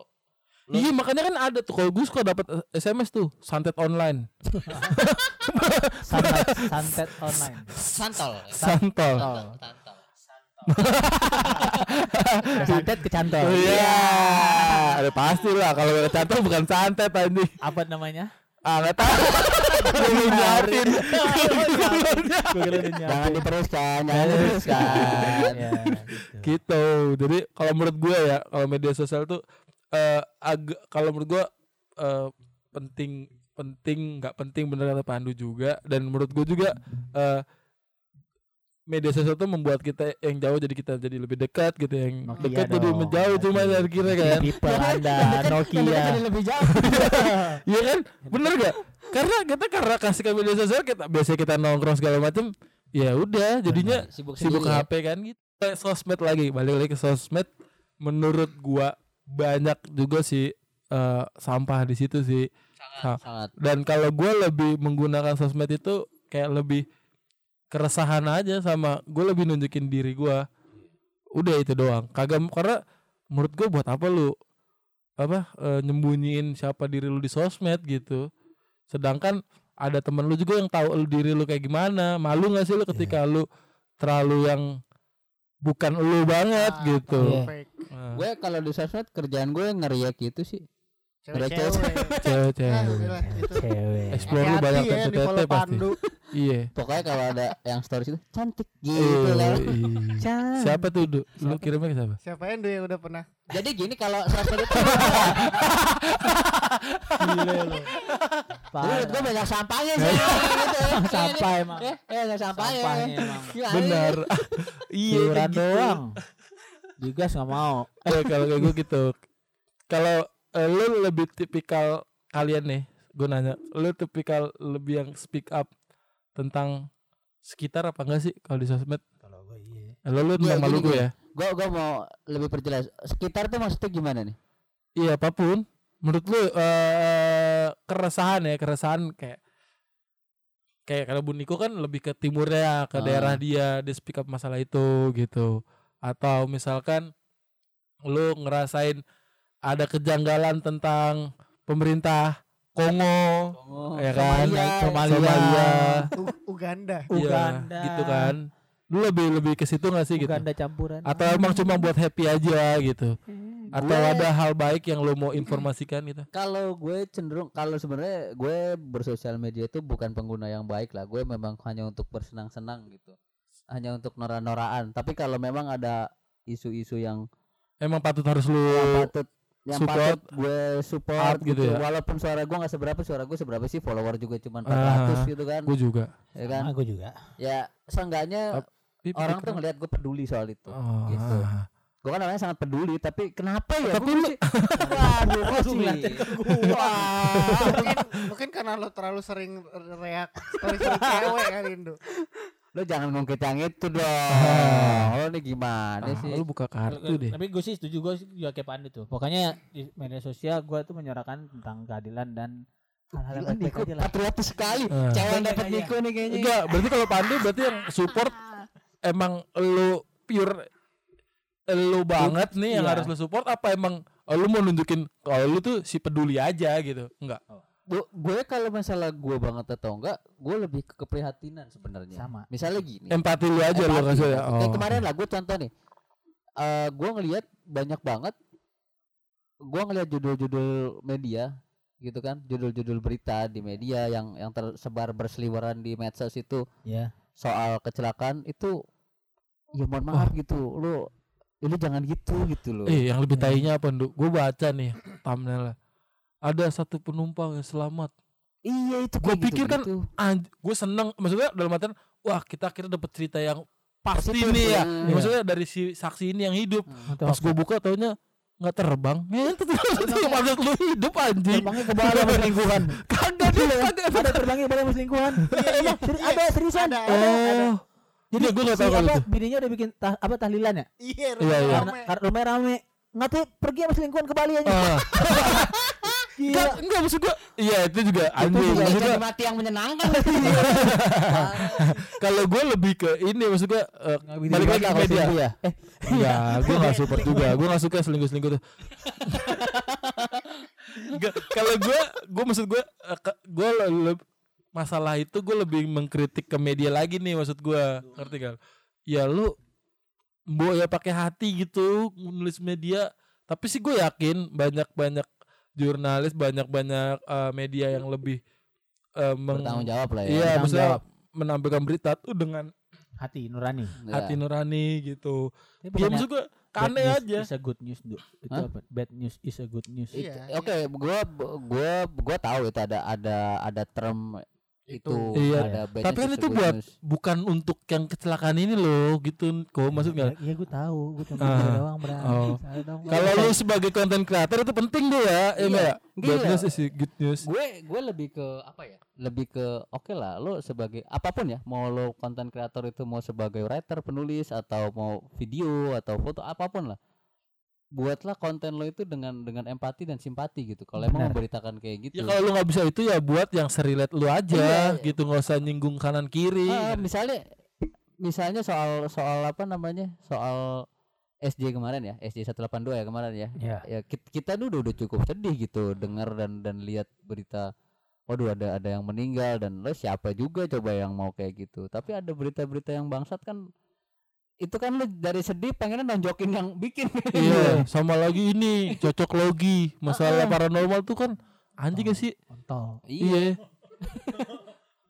Iya makanya kan ada tuh kalau gue suka dapat SMS tuh santet online Santet, santet online. Santol. santol Santol. Santol. Santet kecantol. Oh, iya ada pasti lah kalau nggak cantol bukan santet anjing Apa namanya? ah nggak tahu gue belum nyiapin Jangan diteruskan, jangan diteruskan. Ya, gitu. gitu jadi kalau menurut gue ya kalau media sosial tuh eh agak kalau menurut gue eh, penting penting nggak penting bener kata Pandu juga dan menurut gue juga eh media sosial tuh membuat kita yang jauh jadi kita jadi lebih dekat gitu yang Nokia dekat jadi dong, menjauh cuma berarti. saya kira kan People Anda, Nokia. dekat lebih jauh. Iya kan bener gak karena kita karena kasih ke media sosial kita biasa kita nongkrong segala macem ya udah jadinya Sibuk sibuk sendiri ya. HP kan gitu sosmed lagi balik lagi ke sosmed menurut gua banyak juga sih eh, sampah di situ sih. Sa- Sangat. dan kalau gua lebih menggunakan sosmed itu kayak lebih keresahan aja sama gue lebih nunjukin diri gua. Udah itu doang. Kagak karena menurut gua buat apa lu apa eh, nyembunyiin siapa diri lu di sosmed gitu. Sedangkan ada temen lu juga yang tahu lu diri lu kayak gimana. Malu nggak sih lu ketika lu terlalu yang bukan lu banget Ah, gitu? Iya. Nah, Gue kalau di sosmed kerjaan gue ngeriak gitu sih. Cewek-cewek. Cewek-cewek udah, itu. Cewek. explore lu banyak kan ya CTT follow pasti Pandu. iya Pokoknya kalau ada yang stories itu cantik gitu iya. Can. siapa tuh Du? lu kirimnya ke siapa Siapa yang yang udah pernah? Jadi gini kalau sosmed itu Gile lu. Menurut gue banyak sampahnya sih. Gitu ya. Sampah emang. Eh, eh, banyak sampahnya. Emang. Benar iya gitu. doang. Digas nggak mau. Eh, kalau kayak gue gitu kalau eh, lu lebih tipikal kalian nih gue nanya lu tipikal lebih yang speak up tentang sekitar apa enggak sih kalau di sosmed Kalau gue iya. Eh, lu lu tentang malu gue ya Gue gue mau lebih perjelas. Sekitar tuh maksudnya gimana nih? iya apa pun menurut lu eh keresahan ya keresahan kayak kayak kalau Bu Niko kan lebih ke timurnya ke Ah. daerah dia dia speak up masalah itu gitu atau misalkan lu ngerasain ada kejanggalan tentang pemerintah Kongo Oh, ya kan Somalia. Somalia, Somalia. Uganda. Iya, Uganda. gitu kan lu lebih lebih ke situ gak sih gitu Uganda campuran. atau emang cuma buat happy aja gitu atau Gue- ada hal baik yang lu mau informasikan gitu Kalau gue cenderung kalau sebenarnya gue bersosial media itu bukan pengguna yang baik lah. Gue memang hanya untuk bersenang-senang gitu. Hanya untuk nora-noraan. Tapi kalau memang ada isu-isu yang, emang patut harus lu yang patut yang support, patut gue support up gitu gitu, ya? Walaupun suara gue nggak seberapa, suara gue seberapa sih follower juga cuma 400 Ah, gitu kan. gue juga Ya kan? Sama gue juga. Ya seenggaknya Tapi orang tuh ngelihat gue peduli soal itu. Oh, gitu. ah. Gue kan orangnya sangat peduli, tapi kenapa ya? Tapi Gua lu- sih- Waduh, kok sih? mungkin mungkin karena lo terlalu sering reak story story cewek kan Indo. Lo jangan ngungkit yang itu dong. Lo nih gimana Ah, sih? lu buka kartu deh Tapi gue sih setuju gue juga kayak Pandu tuh. Pokoknya di media sosial gue tuh menyuarakan tentang keadilan dan hal-hal yang Niko aja lah. patriotis sekali. Ah. Cewek Iya, dapat iya. Niko nih kayaknya. enggak berarti kalau Pandu berarti yang support emang lu pure lu banget nih yang iya. harus lu support apa emang oh, lu mau nunjukin kalau lu tuh si peduli aja gitu enggak Gue, gue kalau masalah gue banget atau enggak, gue lebih ke keprihatinan sebenarnya. Sama. Misalnya gini. empati lu aja lu empati, kasih ya empati. Kayak oh kemarin lah gue contoh nih. Eh gue ngelihat banyak banget gue ngelihat judul-judul media gitu kan judul-judul berita di media yang yang tersebar berseliweran di medsos itu Ya. soal kecelakaan itu ya mohon maaf gitu lu ya lu jangan gitu gitu loh eh yang lebih tainya apa Ndu? gue baca nih thumbnailnya ada satu penumpang yang selamat iya itu Gua kayak pikir kan. Anj gue seneng maksudnya dalam artian wah kita akhirnya dapat cerita yang pasti nih ya ya. Ya, maksudnya dari si saksi ini yang hidup Atau pas gue buka taunya nggak terbang ngentot maksud lu hidup anjing terbangnya ke bawah sama selingkuhan. kagak dia kagak ada terbangnya ke bawah sama selingkuhan. Iya, iya. Seri- ada seriusan. Ada, Ada, ada. oh Jadi gue gak si tahu kalau apa, itu. bininya udah bikin tah, apa tahlilan ya? Iya, Iya, iya. Karena, karena rumahnya rame. Nggak tahu pergi sama selingkuhan ke Bali aja. Ah. Gila. Enggak, enggak maksud gua. Iya, itu juga anjing. juga Udah Maksud jadi gua, mati yang menyenangkan. kalau gue lebih ke ini maksud gua eh, Nggak bisa balik lagi ke media. ya. Eh, Enggak, gue gak support juga. Gue gak suka selingkuh-selingkuh tuh. Enggak, kalau gue, gue maksud gue, gue masalah itu gue lebih mengkritik ke media lagi nih maksud gue, ngerti kan? Ya lu, mbok ya pakai hati gitu nulis media. Tapi sih gue yakin banyak-banyak jurnalis, banyak-banyak eh, media yang lebih eh, meng- Bertanggung jawab lah ya. Iya, maksudnya jawab. menampilkan berita tuh dengan hati nurani. Ya. hati nurani gitu. Ya bad aneh news aja. Is a good news. Itu Hah? apa? Bad news is a good news. Iya, Oke, gua gua gua tahu itu ada ada ada term itu, Iya. ada Tapi kan itu buat news. bukan untuk yang kecelakaan ini loh, gitu. Kok maksudnya? Iya, gue tahu. Gue cuma Ah. doang, Bro. Oh. Kalau lu sebagai konten creator itu penting deh ya, ya Iya, ya? Bad news is good news. gue gue lebih ke apa ya lebih ke oke lah lo sebagai apa pun ya mau lo konten kreator itu mau sebagai writer penulis atau mau video atau foto apa pun lah buatlah konten lo itu dengan dengan empati dan simpati gitu kalau emang memberitakan kayak gitu Ya kalau lu nggak bisa itu ya buat yang serilet lu aja, Iya. gitu nggak usah nyinggung kanan kiri. Ah, misalnya misalnya soal soal apa namanya soal SJ kemarin ya SJ 182 ya kemarin ya Ya. ya kit- kita dulu udah cukup sedih gitu dengar dan dan lihat berita waduh ada ada yang meninggal dan lo siapa juga coba yang mau kayak gitu tapi ada berita-berita yang bangsat kan itu kan lo dari sedih pengennya nonjokin yang bikin Iya, sama lagi ini cocok logi masalah Ah. paranormal tuh kan anjing gak sih? Kontol. iya Iya.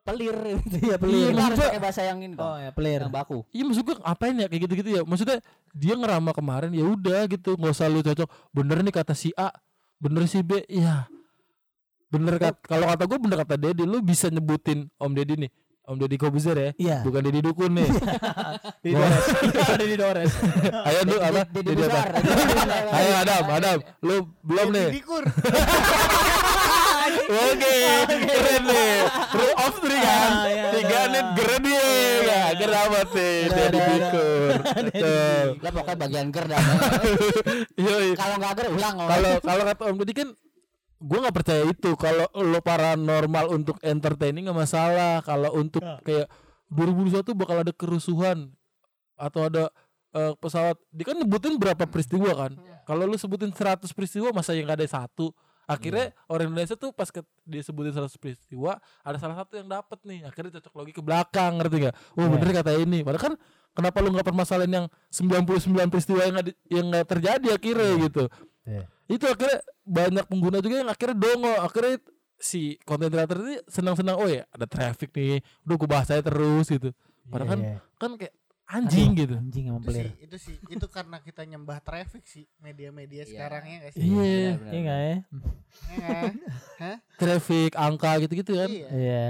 pelir Iya, pelir. Kita harus pakai bahasa yang ini Oh, ya, player. yang baku Iya maksud gue ngapain ya kayak gitu-gitu ya Maksudnya dia ngerama kemarin ya udah gitu nggak usah lu cocok Bener nih kata si A Bener si B Ya Bener kat Kalau kata gue bener kata Dedi Lu bisa nyebutin Om Dedi nih Om Deddy Kobuzer ya? Iya. Bukan Deddy Dukun nih. Di Dores. Ada di Dores. Ayo lu apa? Dedi apa? Ayo Adam Adam. Lu belum nih? Dikur. Oke Keren nih. Rule of three kan? Ah, iya, Tiga iya. nih Keren dia Ya Kenapa sih. Dukun Betul. Lah pokoknya bagian ger dah. Yoi kalau nggak ger ulang kalau kalau kata Om Deddy kan gue nggak percaya itu. Kalau lo paranormal untuk entertaining nggak masalah. Kalau untuk kayak 2021 bakal ada kerusuhan. Atau ada eh, pesawat. Dia kan nyebutin berapa peristiwa kan. Kalau lu sebutin 100 peristiwa masa yang nggak ada satu? Akhirnya orang Indonesia tuh pas ke, dia sebutin 100 peristiwa ada salah satu yang dapat nih. Akhirnya cocok lagi ke belakang ngerti gak? Oh bener kata ini. Padahal kan kenapa lu nggak permasalahin yang 99 peristiwa yang nggak di- yang nggak terjadi akhirnya gitu? Iya. Itu akhirnya banyak pengguna juga yang akhirnya dongo akhirnya si konten creator ini senang-senang oh ya ada traffic nih udah gue bahas aja terus gitu padahal kan Iya. kan kayak anjing Aduh, gitu Anjing emang Itu sih, player. itu sih, itu karena kita nyembah traffic sih media-media Iya. sekarang ya gak sih? iya Benar, Iya nggak ya? Iya. Hah? traffic angka gitu-gitu kan Iya. Iya.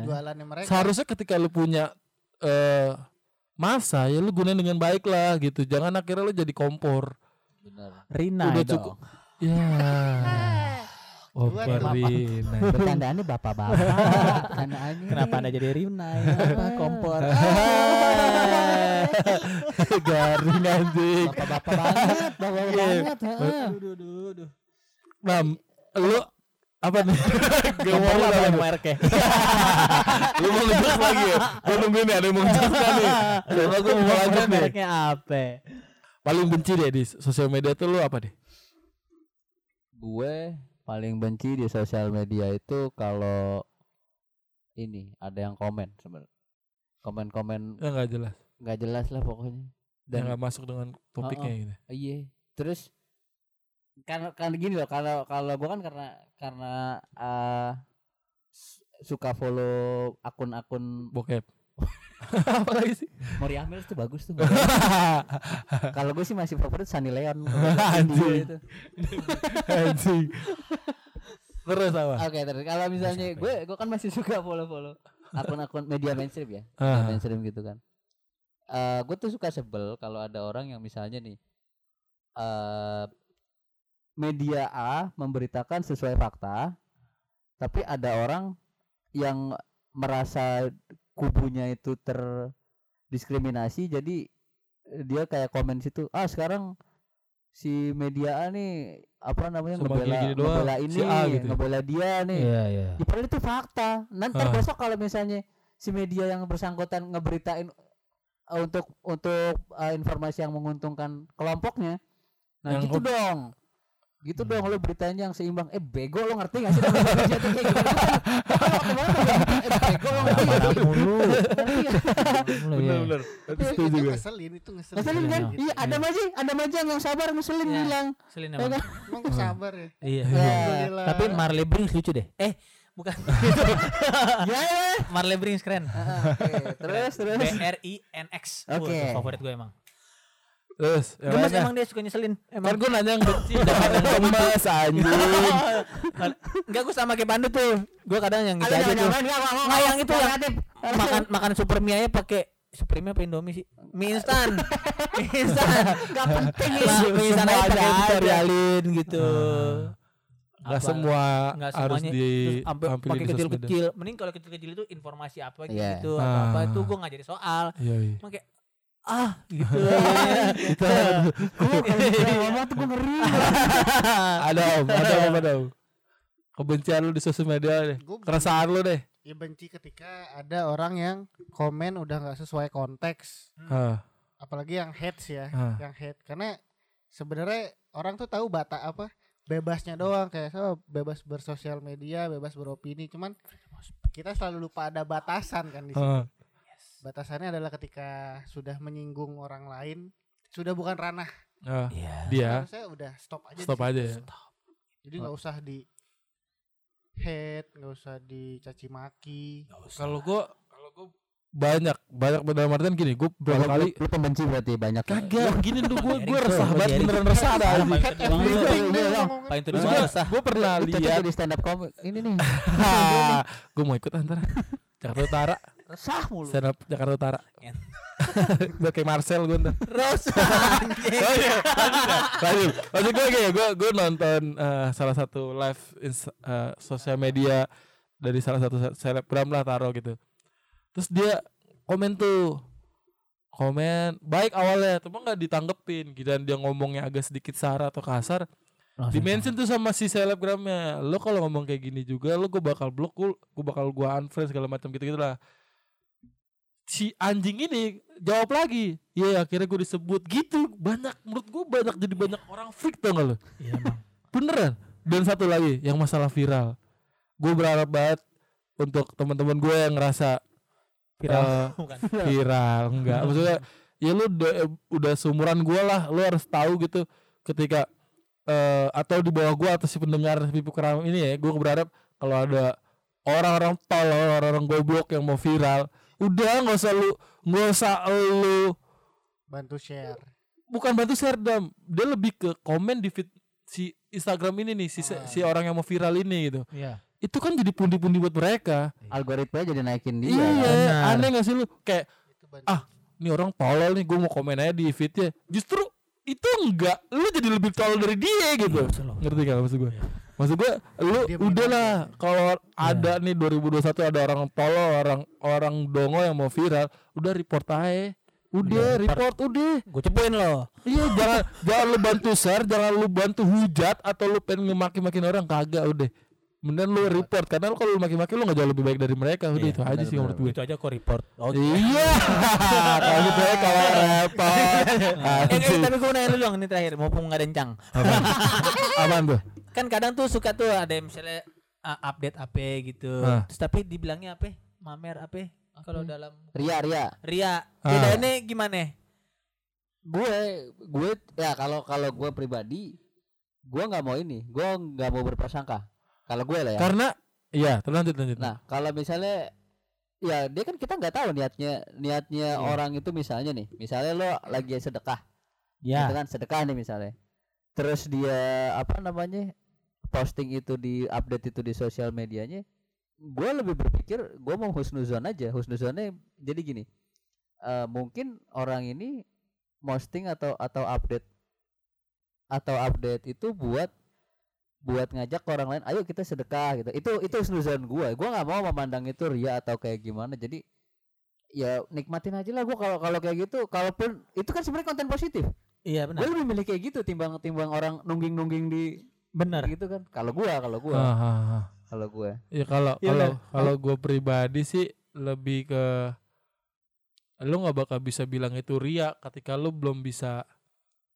Jualannya mereka. seharusnya ketika lu punya eh masa ya lu gunain dengan baik lah gitu jangan akhirnya lu jadi kompor benar Rina Udah dong. cukup. ya oh. Rina bercandaannya bapak-bapak Kenapa anda jadi Rina ya? Apa kompor? garing anjing bapak-bapak banget bapak Iya. banget heeh. Duh, duh, duh. nah lu apa nih Gak mau Kompor lu apa nih? mereknya? Lu mau ngejokes lagi ya? Gue nungguin nih ada yang mau kan nih gue mau lanjut nih Mereknya apa? Paling benci deh di sosial media tuh lu apa deh? gue paling benci di sosial media itu kalau ini ada yang komen sebenarnya. Komen-komen Ya gak jelas. Nggak jelas lah pokoknya. Dan gak masuk dengan topiknya gitu. Iya. Terus karena kan gini loh kalau kalau gue kan karena karena s- suka follow akun-akun Bokep Apa lagi sih? Mori Amel itu bagus tuh kalau gue sih masih favorit Sunny Leon Anjing. Anjing Terus apa? Oke, terus kalau misalnya gue gue kan masih suka follow-follow akun-akun media mainstream ya. Media mainstream gitu kan. Eh gue tuh suka sebel kalau ada orang yang misalnya nih eh media A memberitakan sesuai fakta, tapi ada orang yang merasa kubunya itu ter diskriminasi jadi eh, dia kayak komen situ ah sekarang si media A nih apa namanya Cuma ngebela doang, ngebela si ini A gitu ngebela dia nih Iya iya. Ya, padahal itu fakta. Nanti Ah. besok kalau misalnya si media yang bersangkutan ngeberitain uh, untuk untuk uh, informasi yang menguntungkan kelompoknya, nah Yang gitu dong. Gitu dong lo beritanya yang seimbang. Eh bego lo ngerti gak sih gitu kan? Kan Eh bego lo ngerti gak sih? mulu. Bener-bener. Itu Itu, setuju itu gue. ngeselin, itu ngeselin. Ngeselin kan? Iya. Iya ada majang, ada majang yang sabar ngeselin Iya. bilang. Selin Ya emang. kan? Emang gue sabar ya. Iya. Ya. Alhamdulillah. Tapi Marley Brings lucu deh. Eh, bukan. Ya ya. Marley Brings keren. Ah. Terus terus. B R I N X. Oke. favorit gue emang. Terus yang Gemes emang dia suka nyeselin. Kan Emang. gue nanya yang benci jangan yang gemes anjing. Enggak gue sama kayak Pandu tuh. Gue kadang yang gitu Ada aja tuh. enggak yang itu yang makan makan super mie aja pakai super mie apa Indomie sih? Mie instan. mie instan. Enggak penting Ma- mie instan aja pakai ada. tutorialin gitu. Gak Apa- semua nggak harus di pakai kecil-kecil. Mending kalau kecil-kecil itu informasi apa Iya. gitu atau apa Ah. itu gue ngajarin soal. Iya iya. Cuma kayak ah gitu. Itu Gue kalau ngomong tuh gue ngeri. ada om, ada om, ada om. Kebencian lu di sosial media deh. Gue Keresahan lu deh. ya benci ketika ada orang yang komen udah nggak sesuai konteks. Ah, Apalagi yang hates ya, ah. yang hate. Karena sebenarnya orang tuh tahu bata apa bebasnya doang kayak so, bebas bersosial media, bebas beropini. Cuman kita selalu lupa ada batasan kan di situ. ah. Batasannya adalah ketika sudah menyinggung orang lain, sudah bukan ranah. Ah, Iya. dia Harusnya udah stop aja. di stop aja ya. Jadi nggak usah di hate, nggak usah dicaci maki. Kalau gua kalau gua banyak banyak dalam artian gini, gua berapa Kalau kali lu, pembenci berarti banyak. kagak gini tuh gua gua Erik, resah banget beneran resah ada Paling Terus gua, resah. gua pernah lihat jadi stand up comedy. Ini nih. gua mau ikut antara Jakarta Utara Resah mulu. stand up Jakarta Utara. Udah kayak Marcel gue ntar Terus Oh iya, lanjut. Maksud gue kayak gue gue nonton eh, salah satu live ins- eh, sosial media dari salah satu se- selebgram lah taruh gitu. Terus dia komen tuh komen baik awalnya, cuma nggak ditanggepin. gitu dan dia ngomongnya agak sedikit sara atau kasar. Di mention tuh sama si selebgramnya. Lo kalau ngomong kayak gini juga, lo gue bakal blok, gue bakal gue unfriend segala macam gitu gitu lah. Si anjing ini jawab lagi, ya akhirnya gue disebut gitu. Banyak menurut gue banyak jadi banyak orang freak tau gak lo? Iya emang. Beneran. Dan satu lagi yang masalah viral. Gue berharap banget untuk teman-teman gue yang ngerasa Viral. eh, Bukan. viral enggak maksudnya ya lu udah, udah seumuran gua lah lu harus tahu gitu ketika eh atau di bawah gua atau si pendengar pipu keram ini ya gua berharap kalau ada orang-orang tolol orang-orang goblok yang mau viral udah nggak usah lu nggak usah lu Bantu share. bukan bantu share dam dia lebih ke komen di feed si Instagram ini nih si Ah. si orang yang mau viral ini gitu Iya. itu kan jadi pundi-pundi buat mereka Algoritmanya jadi naikin dia. iya kan? Aneh gak sih lu kayak. Ah, ini orang tolol nih gue mau komen aja di feednya justru itu enggak lu jadi lebih tolol dari dia gitu Iya, ngerti gak maksud gue maksud gue lu Dia udahlah kalau ada nih 2021 ada orang tolol orang orang dongo yang mau viral udah report aja. Udah Udah, report udah. Gue cepuin lo. iya jangan jangan lu bantu share jangan lu bantu hujat atau lu pengen ngemaki-makin orang kagak udah Mending lu report karena lu kalau lu maki-maki lu gak jauh lebih baik dari mereka udah Iya, itu aja benar, sih menurut gue Itu aja kok report. Oh, Iya, kalau gitu ya kalau repot. Eh, eh, tapi gue nanya lu dong ini terakhir mumpung nggak ada encang. Apaan? Tuh? Kan kadang tuh suka tuh ada misalnya uh, update apa gitu. Ah. Terus tapi dibilangnya apa? Mamer apa? Kalau dalam Ria Ria. Ria. Ah. Bedanya gimana? Gue gue ya kalau kalau gue pribadi gue nggak mau ini. Gue nggak mau berprasangka. Kalau gue lah ya. Karena iya, lanjut lanjut. Nah, kalau misalnya ya dia kan kita nggak tahu niatnya niatnya Iya. orang itu misalnya nih, misalnya lo lagi sedekah, Ya. gitu kan sedekah nih misalnya. Terus dia apa namanya posting itu di update itu di sosial medianya, gue lebih berpikir gue mau husnuzon aja, husnuzonnya jadi gini, eh mungkin orang ini posting atau atau update atau update itu buat buat ngajak ke orang lain ayo kita sedekah gitu. Itu itu husnuzon gue gue nggak mau memandang itu ria atau kayak gimana. Jadi ya nikmatin aja lah gua kalau kalau kayak gitu. Kalaupun itu kan sebenarnya konten positif. Iya gue benar. lebih milih kayak gitu timbang timbang orang nungging nungging di Benar. gitu kan. Kalau gua kalau gua. Ah, ah, ah. kalau gua. Ya kalau Iya, kalau kalau gue pribadi sih lebih ke lu nggak bakal bisa bilang itu ria ketika lu belum bisa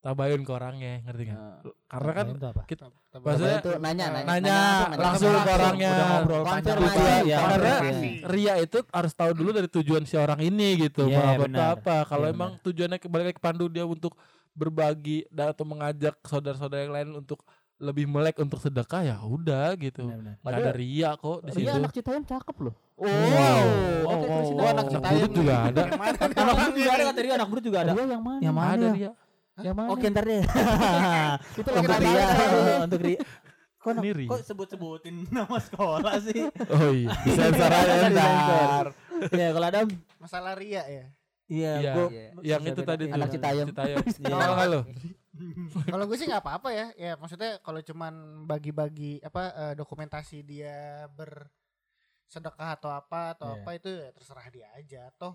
tabayun ke orangnya ngerti nggak? Nah. Karena kan itu apa? kita Maksudnya itu nanya nanya nanya langsung langsung ke orangnya. Udah ngobrol panjang ya, karena konfirmasi. ria itu harus tahu dulu dari tujuan si orang ini gitu Iya, mau apa benar. apa kalau Iya, emang tujuannya kembali ke pandu dia untuk berbagi dan atau mengajak saudara-saudara yang lain untuk lebih melek untuk sedekah ya udah gitu benar-benar. nggak ada ria kok di Iya situ anak Citayam cakep loh. Wow. Oke, Wow, terusin wow, aja. anak wow. Citayam Budut juga nih. ada. Yang mana nih Anak brut orangnya juga ada nih? kata dia anak brut juga ada. Iya yang mana? Yang mana? Ada ya? ria. Yang mana? Oke ntar deh. Itu untuk lagi Ria, rame. untuk Ria. Kok, Ini Ria. kok sebut-sebutin nama sekolah sih? Oh iya, disensor aja ntar. ya kalau Adam Masalah ria ya. Iya, Iya. gua Iya. Yang itu tadi tuh. Anak Citayam. Citayam. Iya. Nggak lo? Kalau gue sih nggak apa-apa ya. Ya maksudnya kalau cuman bagi-bagi apa eh, dokumentasi dia bersedekah atau apa atau Iya. apa itu ya terserah dia aja. Toh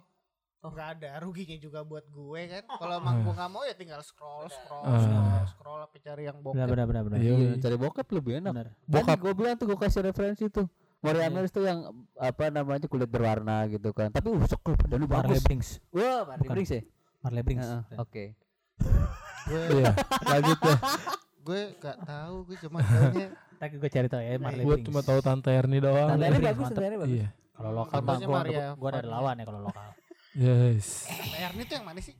toh nggak ada ruginya juga buat gue kan. Kalau emang gue nggak mau ya tinggal scroll scroll Ah. scroll scroll apa cari yang benar bokep. benar benar benar. Iya. Iya, cari bokep lebih enak. Benar. Bokap gue bilang tuh gue kasih referensi tuh. Mori Iya. Tuh yang apa namanya kulit berwarna gitu kan. Tapi uh sekol badannya Marley bagus. Brinks. Wah, Marley Bukan. Brinks ya? Marley Brinks. Heeh, Oke. Gue Iya. Lanjut ya. gue nggak tahu gue cuma taunya Tadi gue cari tau ya Marley Gue Brinks. cuma tahu Tante Erni doang. Tante Erni bagus, mantep. tantenya bagus. Iya. Kalau lokal mah gua Maria gua ada lawan ya kalau lokal. Yes. Erni tuh yang mana sih?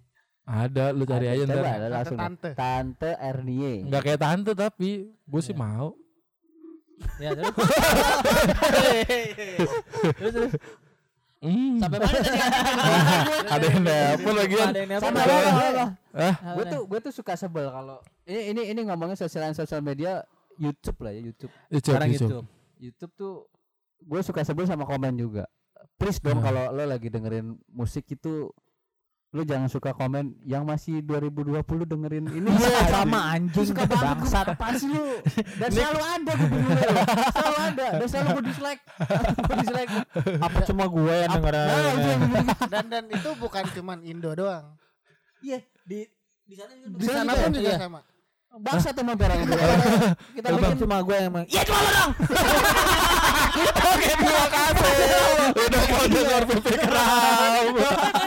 Ada lu cari aja ntar. ada langsung. Tante. Tante Ernie. Enggak kayak tante tapi gue sih Iya. mau. Ya terus. terus terus. Hmm. Sampai mana tadi? Ada yang nelpon lagi. Ada yang nelpon. Sama Ada apa, yang apa, nelpon. apa. Ah, gue tuh gue tuh suka sebel kalau ini ini ini ngomongin sosial sosial media YouTube lah ya YouTube YouTube, Sekarang YouTube. YouTube. YouTube tuh gue suka sebel sama komen juga please dong Nah. kalau lo lagi dengerin musik itu lo jangan suka komen yang masih 2020 dengerin ini Iya sama anjing suka bangsat. sih lu dan selalu ada gue bingung selalu ada dan selalu gue dislike gue dislike Apa cuma gue yang denger? nah itu yang gitu-gitu. Dan dan itu bukan cuman Indo doang. Iya di di sana juga. Di sana pun juga Iya. sama. bangsa tuh emang perang kita bikin cuma gue yang emang. Ya cuma lo dong. Oke, terima kasih. Udah mau dengar pipik keram.